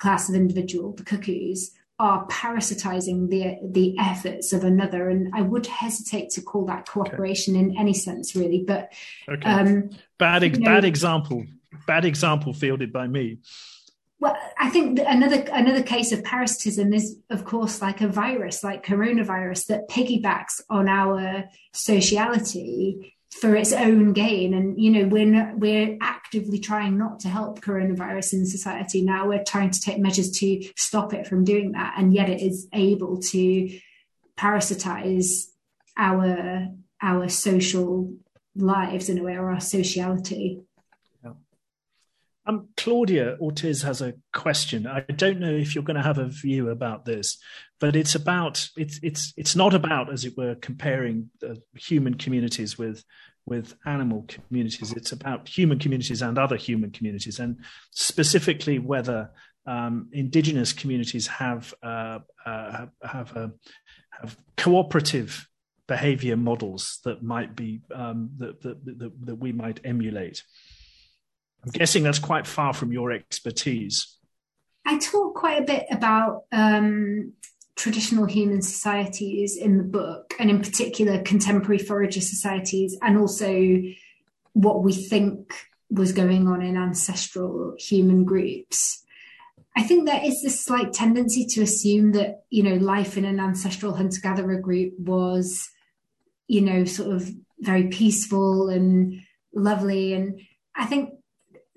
class of individual, the cuckoos, are parasitizing the the efforts of another, and I would hesitate to call that cooperation okay. in any sense, really. But okay. um, bad ex- you know, bad example, bad example fielded by me. Well, I think another another case of parasitism is, of course, like a virus, like coronavirus, that piggybacks on our sociality for its own gain. And you know, we're not, we're actively trying not to help coronavirus in society now. We're trying to take measures to stop it from doing that, and yet it is able to parasitize our our social lives in a way, or our sociality. Um, Claudia Ortiz has a question. I don't know if you're going to have a view about this, but it's about it's it's it's not about, as it were, comparing human communities with with animal communities. It's about human communities and other human communities, and specifically whether um, indigenous communities have uh, uh, have have, uh, have cooperative behavior models that might be um, that, that, that, that we might emulate. I'm guessing that's quite far from your expertise. I talk quite a bit about um, traditional human societies in the book, and in particular contemporary forager societies, and also what we think was going on in ancestral human groups. I think there is this slight tendency to assume that, you know, life in an ancestral hunter gatherer group was, you know, sort of very peaceful and lovely. And I think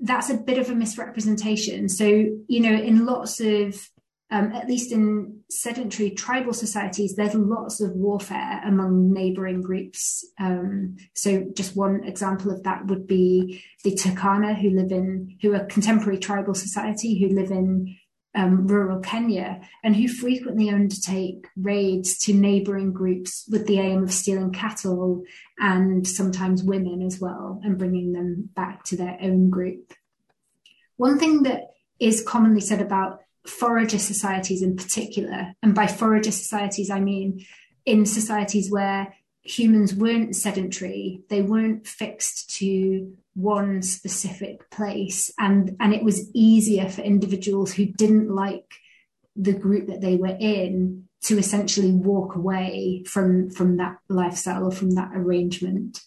that's a bit of a misrepresentation. So, you know, in lots of, um, at least in sedentary tribal societies, there's lots of warfare among neighboring groups. Um, so, just one example of that would be the Turkana, who live in, who are contemporary tribal society, who live in um, rural Kenya and who frequently undertake raids to neighboring groups with the aim of stealing cattle and sometimes women as well and bringing them back to their own group. One thing that is commonly said about forager societies in particular, and by forager societies, I mean in societies where humans weren't sedentary, they weren't fixed to one specific place. And and it was easier for individuals who didn't like the group that they were in to essentially walk away from from that lifestyle or from that arrangement.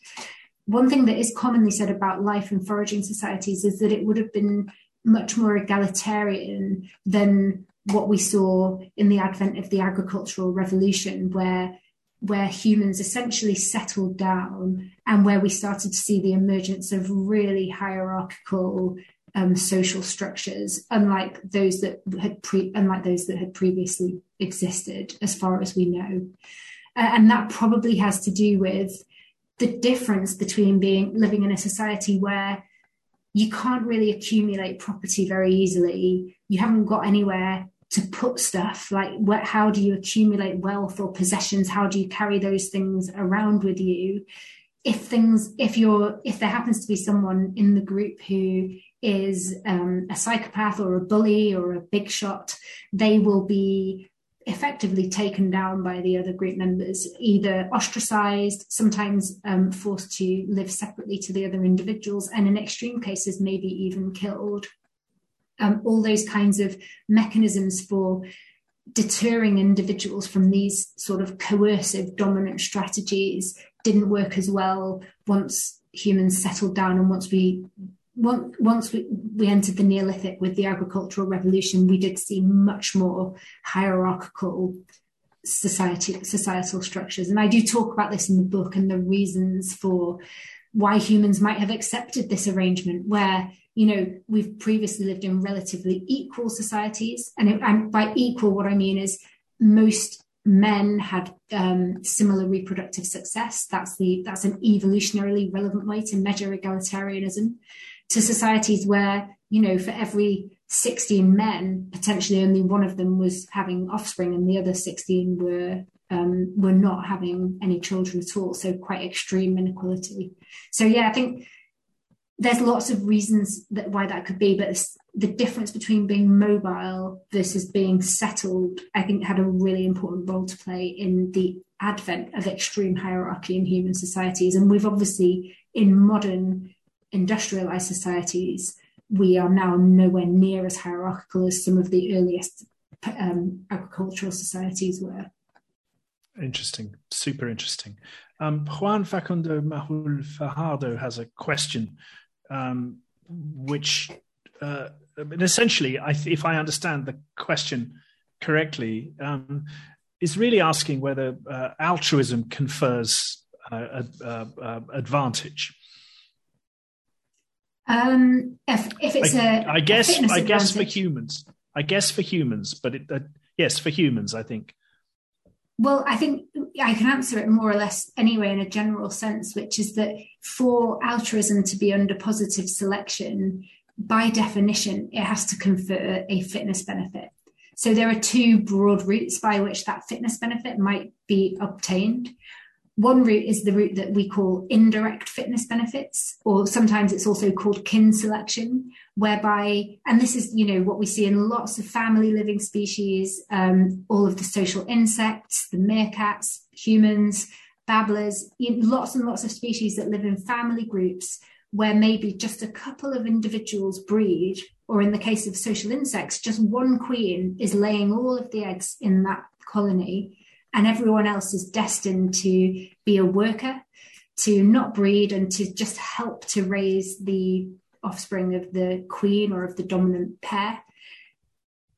One thing that is commonly said about life in foraging societies is that it would have been much more egalitarian than what we saw in the advent of the agricultural revolution where where humans essentially settled down and where we started to see the emergence of really hierarchical um, social structures, unlike those that had pre- unlike those that had previously existed, as far as we know, uh, and that probably has to do with the difference between being living in a society where you can't really accumulate property very easily. You haven't got anywhere to put stuff like what, how do you accumulate wealth or possessions? How do you carry those things around with you? If things if you're if there happens to be someone in the group who is um, a psychopath or a bully or a big shot they will be effectively taken down by the other group members either ostracized sometimes um, forced to live separately to the other individuals and in extreme cases maybe even killed um, all those kinds of mechanisms for deterring individuals from these sort of coercive dominant strategies didn't work as well once humans settled down and once we once we, we entered the Neolithic with the agricultural revolution, we did see much more hierarchical society societal structures. And I do talk about this in the book and the reasons for why humans might have accepted this arrangement where you know we've previously lived in relatively equal societies. And, it, and by equal what i mean is most men had um, similar reproductive success. That's the that's an evolutionarily relevant way to measure egalitarianism. To societies where you know for every 16 men, potentially only one of them was having offspring and the other 16 were um, were not having any children at all. So quite extreme inequality. So yeah, I think there's lots of reasons that why that could be, but the difference between being mobile versus being settled, I think had a really important role to play in the advent of extreme hierarchy in human societies. And we've obviously, in modern industrialized societies, we are now nowhere near as hierarchical as some of the earliest um, agricultural societies were. Interesting, super interesting. Um, Juan Facundo Mahul Fajardo has a question, um, which uh, essentially, I, if I understand the question correctly, um, is really asking whether uh, altruism confers uh, advantage. Um, if, if it's I, a, I guess, I guess advantage. for humans, I guess for humans, but it, uh, yes, for humans, I think. Well, I think I can answer it more or less anyway in a general sense, which is that for altruism to be under positive selection, by definition, it has to confer a fitness benefit. So there are two broad routes by which that fitness benefit might be obtained. One route is the route that we call indirect fitness benefits, or sometimes it's also called kin selection, whereby, and this is, you know, what we see in lots of family living species, um, all of the social insects, the meerkats, humans, babblers, lots and lots of species that live in family groups where maybe just a couple of individuals breed, or in the case of social insects, just one queen is laying all of the eggs in that colony and everyone else is destined to be a worker, to not breed, and to just help to raise the offspring of the queen or of the dominant pair.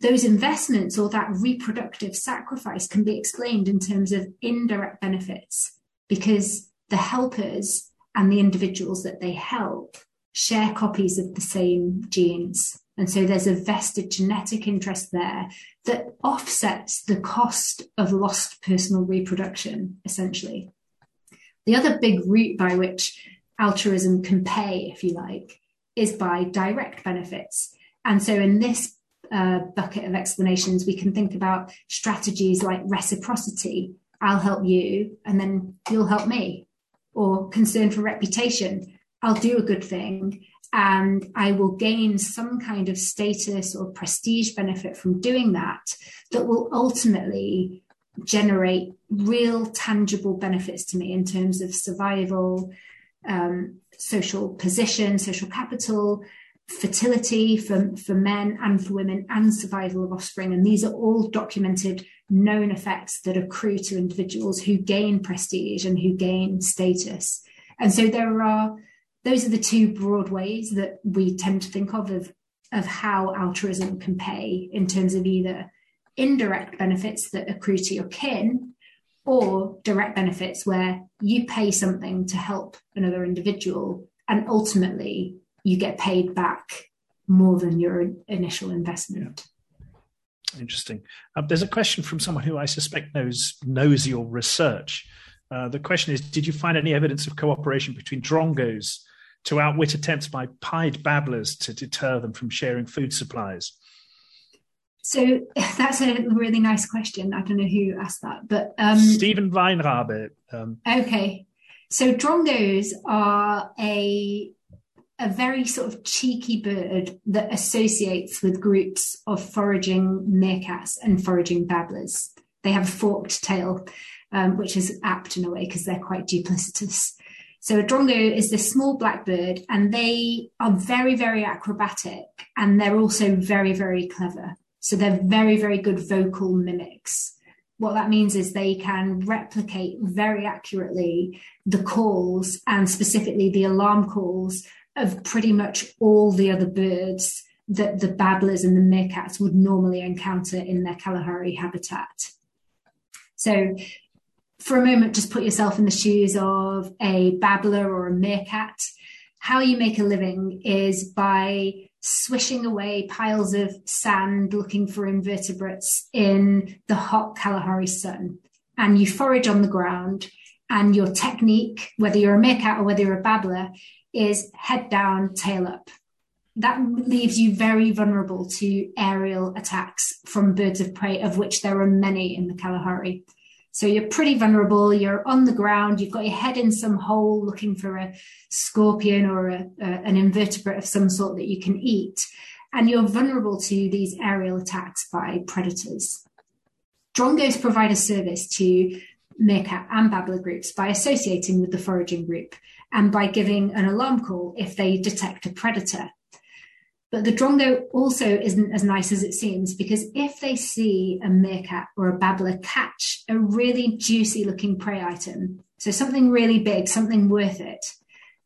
Those investments or that reproductive sacrifice can be explained in terms of indirect benefits because the helpers and the individuals that they help share copies of the same genes. And so there's a vested genetic interest there that offsets the cost of lost personal reproduction, essentially. The other big route by which altruism can pay, if you like, is by direct benefits. And so in this uh, bucket of explanations, we can think about strategies like reciprocity. I'll help you, and then you'll help me. Or concern for reputation. I'll do a good thing, and I will gain some kind of status or prestige benefit from doing that that will ultimately generate real tangible benefits to me in terms of survival, um, social position, social capital, fertility for, for men and for women, and survival of offspring. And these are all documented known effects that accrue to individuals who gain prestige and who gain status. And so there are those are the two broad ways that we tend to think of of, of how altruism can pay in terms of either indirect benefits that accrue to your kin or direct benefits where you pay something to help another individual and ultimately you get paid back more than your initial investment. Yeah. Interesting. Uh, there's a question from someone who I suspect knows knows your research. Uh, the question is: Did you find any evidence of cooperation between drongos to outwit attempts by pied babblers to deter them from sharing food supplies? So that's a really nice question. I don't know who asked that, but um, Stephen Weinrabe. Um, okay, so drongos are a a very sort of cheeky bird that associates with groups of foraging meerkats and foraging babblers. They have a forked tail, um, which is apt in a way because they're quite duplicitous. So a drongo is this small black bird, and they are very, very acrobatic, and they're also very, very clever. So they're very, very good vocal mimics. What that means is they can replicate very accurately the calls and specifically the alarm calls of pretty much all the other birds that the babblers and the meerkats would normally encounter in their Kalahari habitat. So for a moment, just put yourself in the shoes of a babbler or a meerkat. How you make a living is by swishing away piles of sand looking for invertebrates in the hot Kalahari sun. And you forage on the ground, and your technique, whether you're a meerkat or whether you're a babbler, is head down, tail up. that leaves you very vulnerable to aerial attacks from birds of prey, of which there are many in the Kalahari. So you're pretty vulnerable. You're on the ground. You've got your head in some hole looking for a scorpion or a, a, an invertebrate of some sort that you can eat. And you're vulnerable to these aerial attacks by predators. Drongos provide a service to meerkat and babbler groups by associating with the foraging group and by giving an alarm call if they detect a predator. But the drongo also isn't as nice as it seems because if they see a meerkat or a babbler catch a really juicy looking prey item, so something really big, something worth it,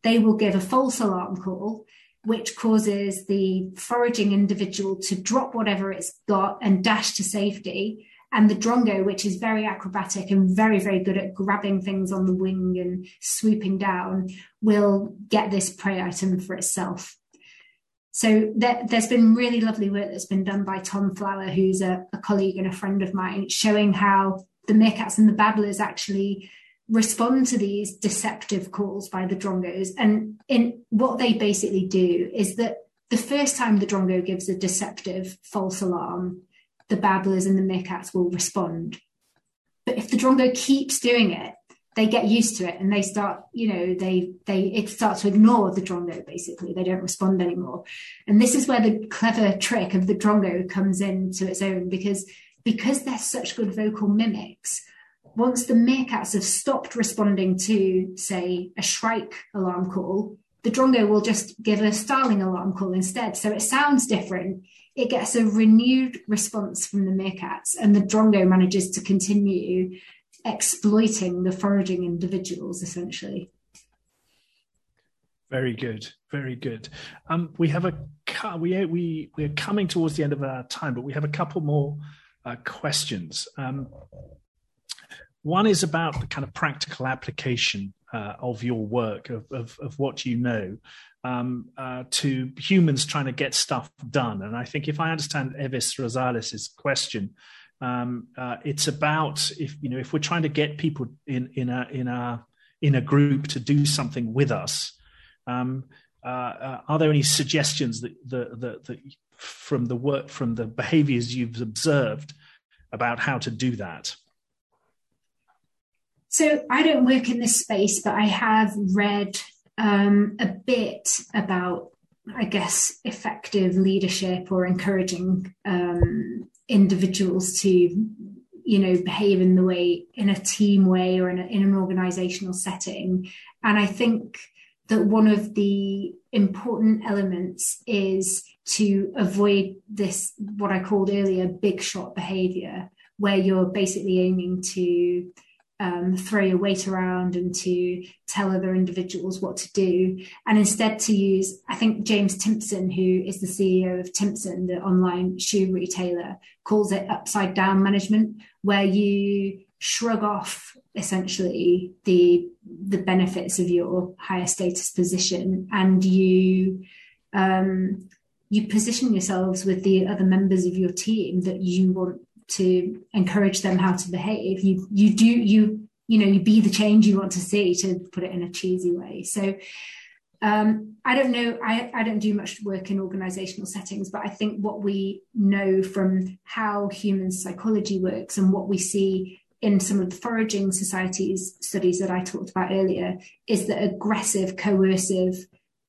they will give a false alarm call, which causes the foraging individual to drop whatever it's got and dash to safety. And the drongo, which is very acrobatic and very, very good at grabbing things on the wing and swooping down, will get this prey item for itself. So there, has been really lovely work that's been done by Tom Flower, who's a, a, colleague and a friend of mine, showing how the meerkats and the babblers actually respond to these deceptive calls by the drongos. And in what they basically do is that the first time the drongo gives a deceptive false alarm, the babblers and the meerkats will respond. But if the drongo keeps doing it, they get used to it and they start you know they they it starts to ignore the drongo basically. They don't respond anymore. And this is where the clever trick of the drongo comes into its own because because they're such good vocal mimics once the meerkats have stopped responding to say a shrike alarm call the drongo will just give a starling alarm call instead. So it sounds different. It gets a renewed response from the meerkats and the drongo manages to continue exploiting the foraging individuals essentially. Very good, very good. Um, we have a we we we're coming towards the end of our time, but we have a couple more uh, questions. Um, one is about the kind of practical application uh, of your work, of, of, of what you know, um, uh, to humans trying to get stuff done. And I think if I understand Evis Rosales' question, um, uh, it's about if you know if we're trying to get people in in a in a in a group to do something with us. Um, uh, uh, are there any suggestions that the, the, the from the work from the behaviors you've observed about how to do that? So I don't work in this space, but I have read um, a bit about, I guess, effective leadership or encouraging um, individuals to you know behave in the way in a team way or in, a, in an organizational setting. And i think that one of the important elements is to avoid this what i called earlier big shot behavior where you're basically aiming to um, throw your weight around and to tell other individuals what to do, and instead to use, I think James Timpson, who is the CEO of Timpson, the online shoe retailer, calls it upside down management, where you shrug off essentially the the benefits of your higher status position and you um, you position yourselves with the other members of your team that you want to encourage them how to behave. You you do you you know you be the change you want to see to put it in a cheesy way. So um, I don't know. I, I don't do much work in organizational settings, but I think what we know from how human psychology works and what we see in some of the foraging societies studies that I talked about earlier is that aggressive, coercive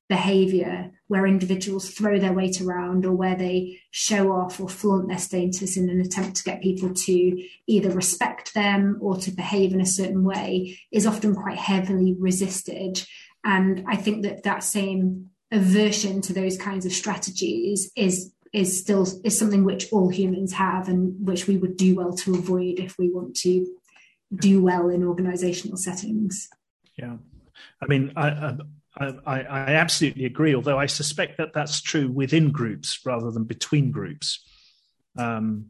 behavior where individuals throw their weight around or where they show off or flaunt their status in an attempt to get people to either respect them or to behave in a certain way is often quite heavily resisted. And I think that that same aversion to those kinds of strategies is is still is something which all humans have and which we would do well to avoid if we want to do well in organizational settings. Yeah. I mean, I, I, I, absolutely agree, although I suspect that that's true within groups rather than between groups. Um,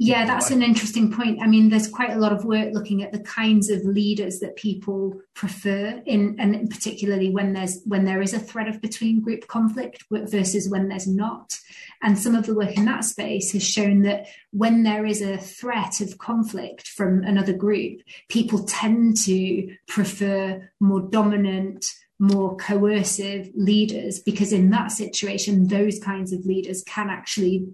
yeah, that's an interesting point. I mean, there's quite a lot of work looking at the kinds of leaders that people prefer in and particularly when there's when there is a threat of between group conflict versus when there's not. And some of the work in that space has shown that when there is a threat of conflict from another group, people tend to prefer more dominant, more coercive leaders because in that situation those kinds of leaders can actually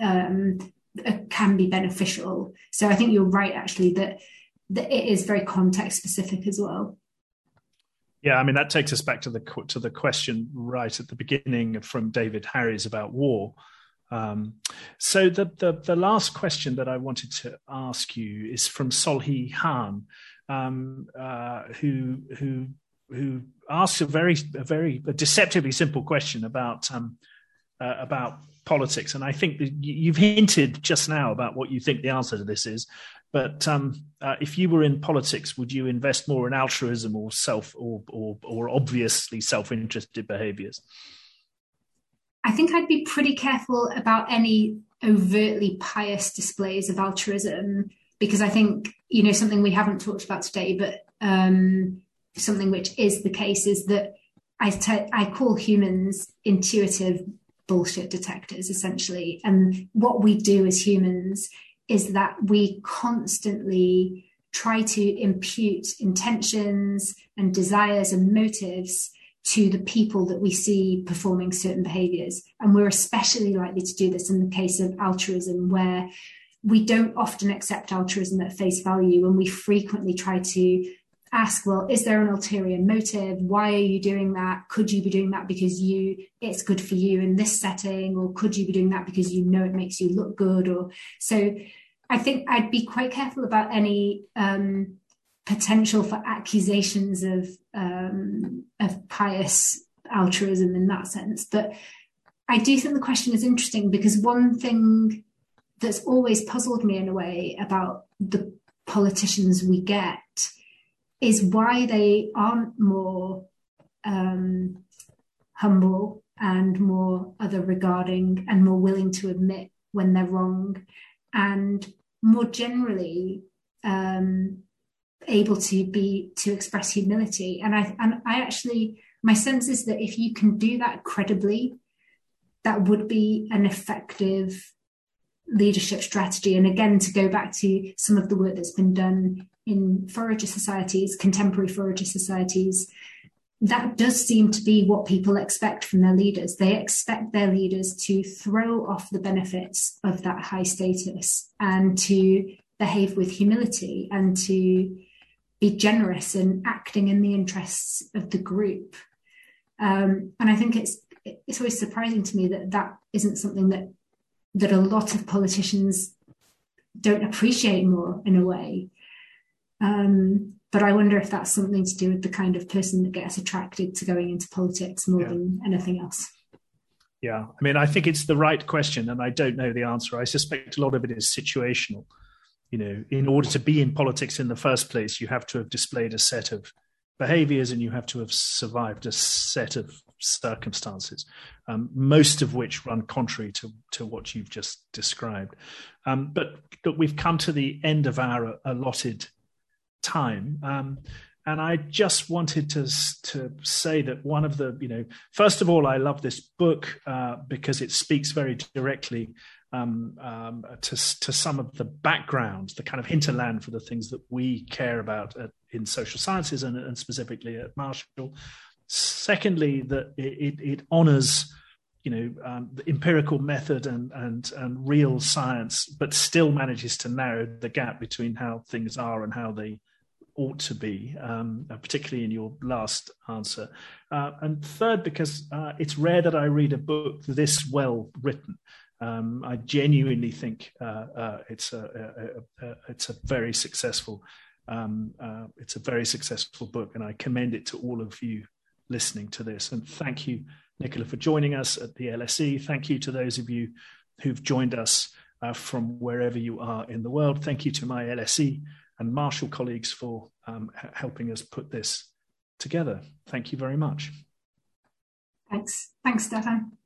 um, uh, can be beneficial so i think you're right actually that, that it is very context specific as well yeah, I mean that takes us back to the to the question right at the beginning from David Harries about war. Um, so the, the, the last question that I wanted to ask you is from Solhi Khan, um, uh, who who who asks a very a very a deceptively simple question about um, uh, about politics, and I think you've hinted just now about what you think the answer to this is. But um, uh, if you were in politics, would you invest more in altruism or self or or, or obviously self-interested behaviours? I think I'd be pretty careful about any overtly pious displays of altruism because I think you know something we haven't talked about today, but um, something which is the case is that I, te- I call humans intuitive bullshit detectors essentially, and what we do as humans is that we constantly try to impute intentions and desires and motives to the people that we see performing certain behaviors. And we're especially likely to do this in the case of altruism, where we don't often accept altruism at face value and we frequently try to ask well is there an ulterior motive? Why are you doing that? Could you be doing that because you it's good for you in this setting? Or could you be doing that because you know it makes you look good? Or so I think I'd be quite careful about any um, potential for accusations of um, of pious altruism in that sense. But I do think the question is interesting because one thing that's always puzzled me in a way about the politicians we get is why they aren't more um, humble and more other regarding and more willing to admit when they're wrong and more generally um, able to be to express humility. And i and i actually my sense is that if you can do that credibly that would be an effective leadership strategy. And again to go back to some of the work that's been done in forager societies contemporary forager societies that does seem to be what people expect from their leaders. They expect their leaders to throw off the benefits of that high status and to behave with humility and to be generous and acting in the interests of the group. Um, and I think it's it's always surprising to me that that isn't something that that a lot of politicians don't appreciate more in a way. Um, but I wonder if that's something to do with the kind of person that gets attracted to going into politics more yeah. than anything else. Yeah, I mean, I think it's the right question, and I don't know the answer. I suspect a lot of it is situational. You know, in order to be in politics in the first place, you have to have displayed a set of behaviors and you have to have survived a set of circumstances, um, most of which run contrary to, to what you've just described. Um, but look, we've come to the end of our allotted time. Um, and I just wanted to to say that one of the you know first of all I love this book uh, because it speaks very directly um, um, to to some of the background, the kind of hinterland for the things that we care about at, in social sciences and, and, specifically at Marshall. Secondly, that it, it, it honors you know um, the empirical method and and and real science, but still manages to narrow the gap between how things are and how they ought to be, um, uh, particularly in your last answer. Uh, and third, because uh, it's rare that I read a book this well written. Um, I genuinely think uh, uh it's a, a, a, it's a very successful um, uh, it's a very successful book, and I commend it to all of you listening to this. And thank you, Nichola, for joining us at the LSE. Thank you to those of you who've joined us from wherever you are in the world. Thank you to my LSE and Marshall colleagues for um, helping us put this together. Thank you very much. Thanks. Thanks, Stephan.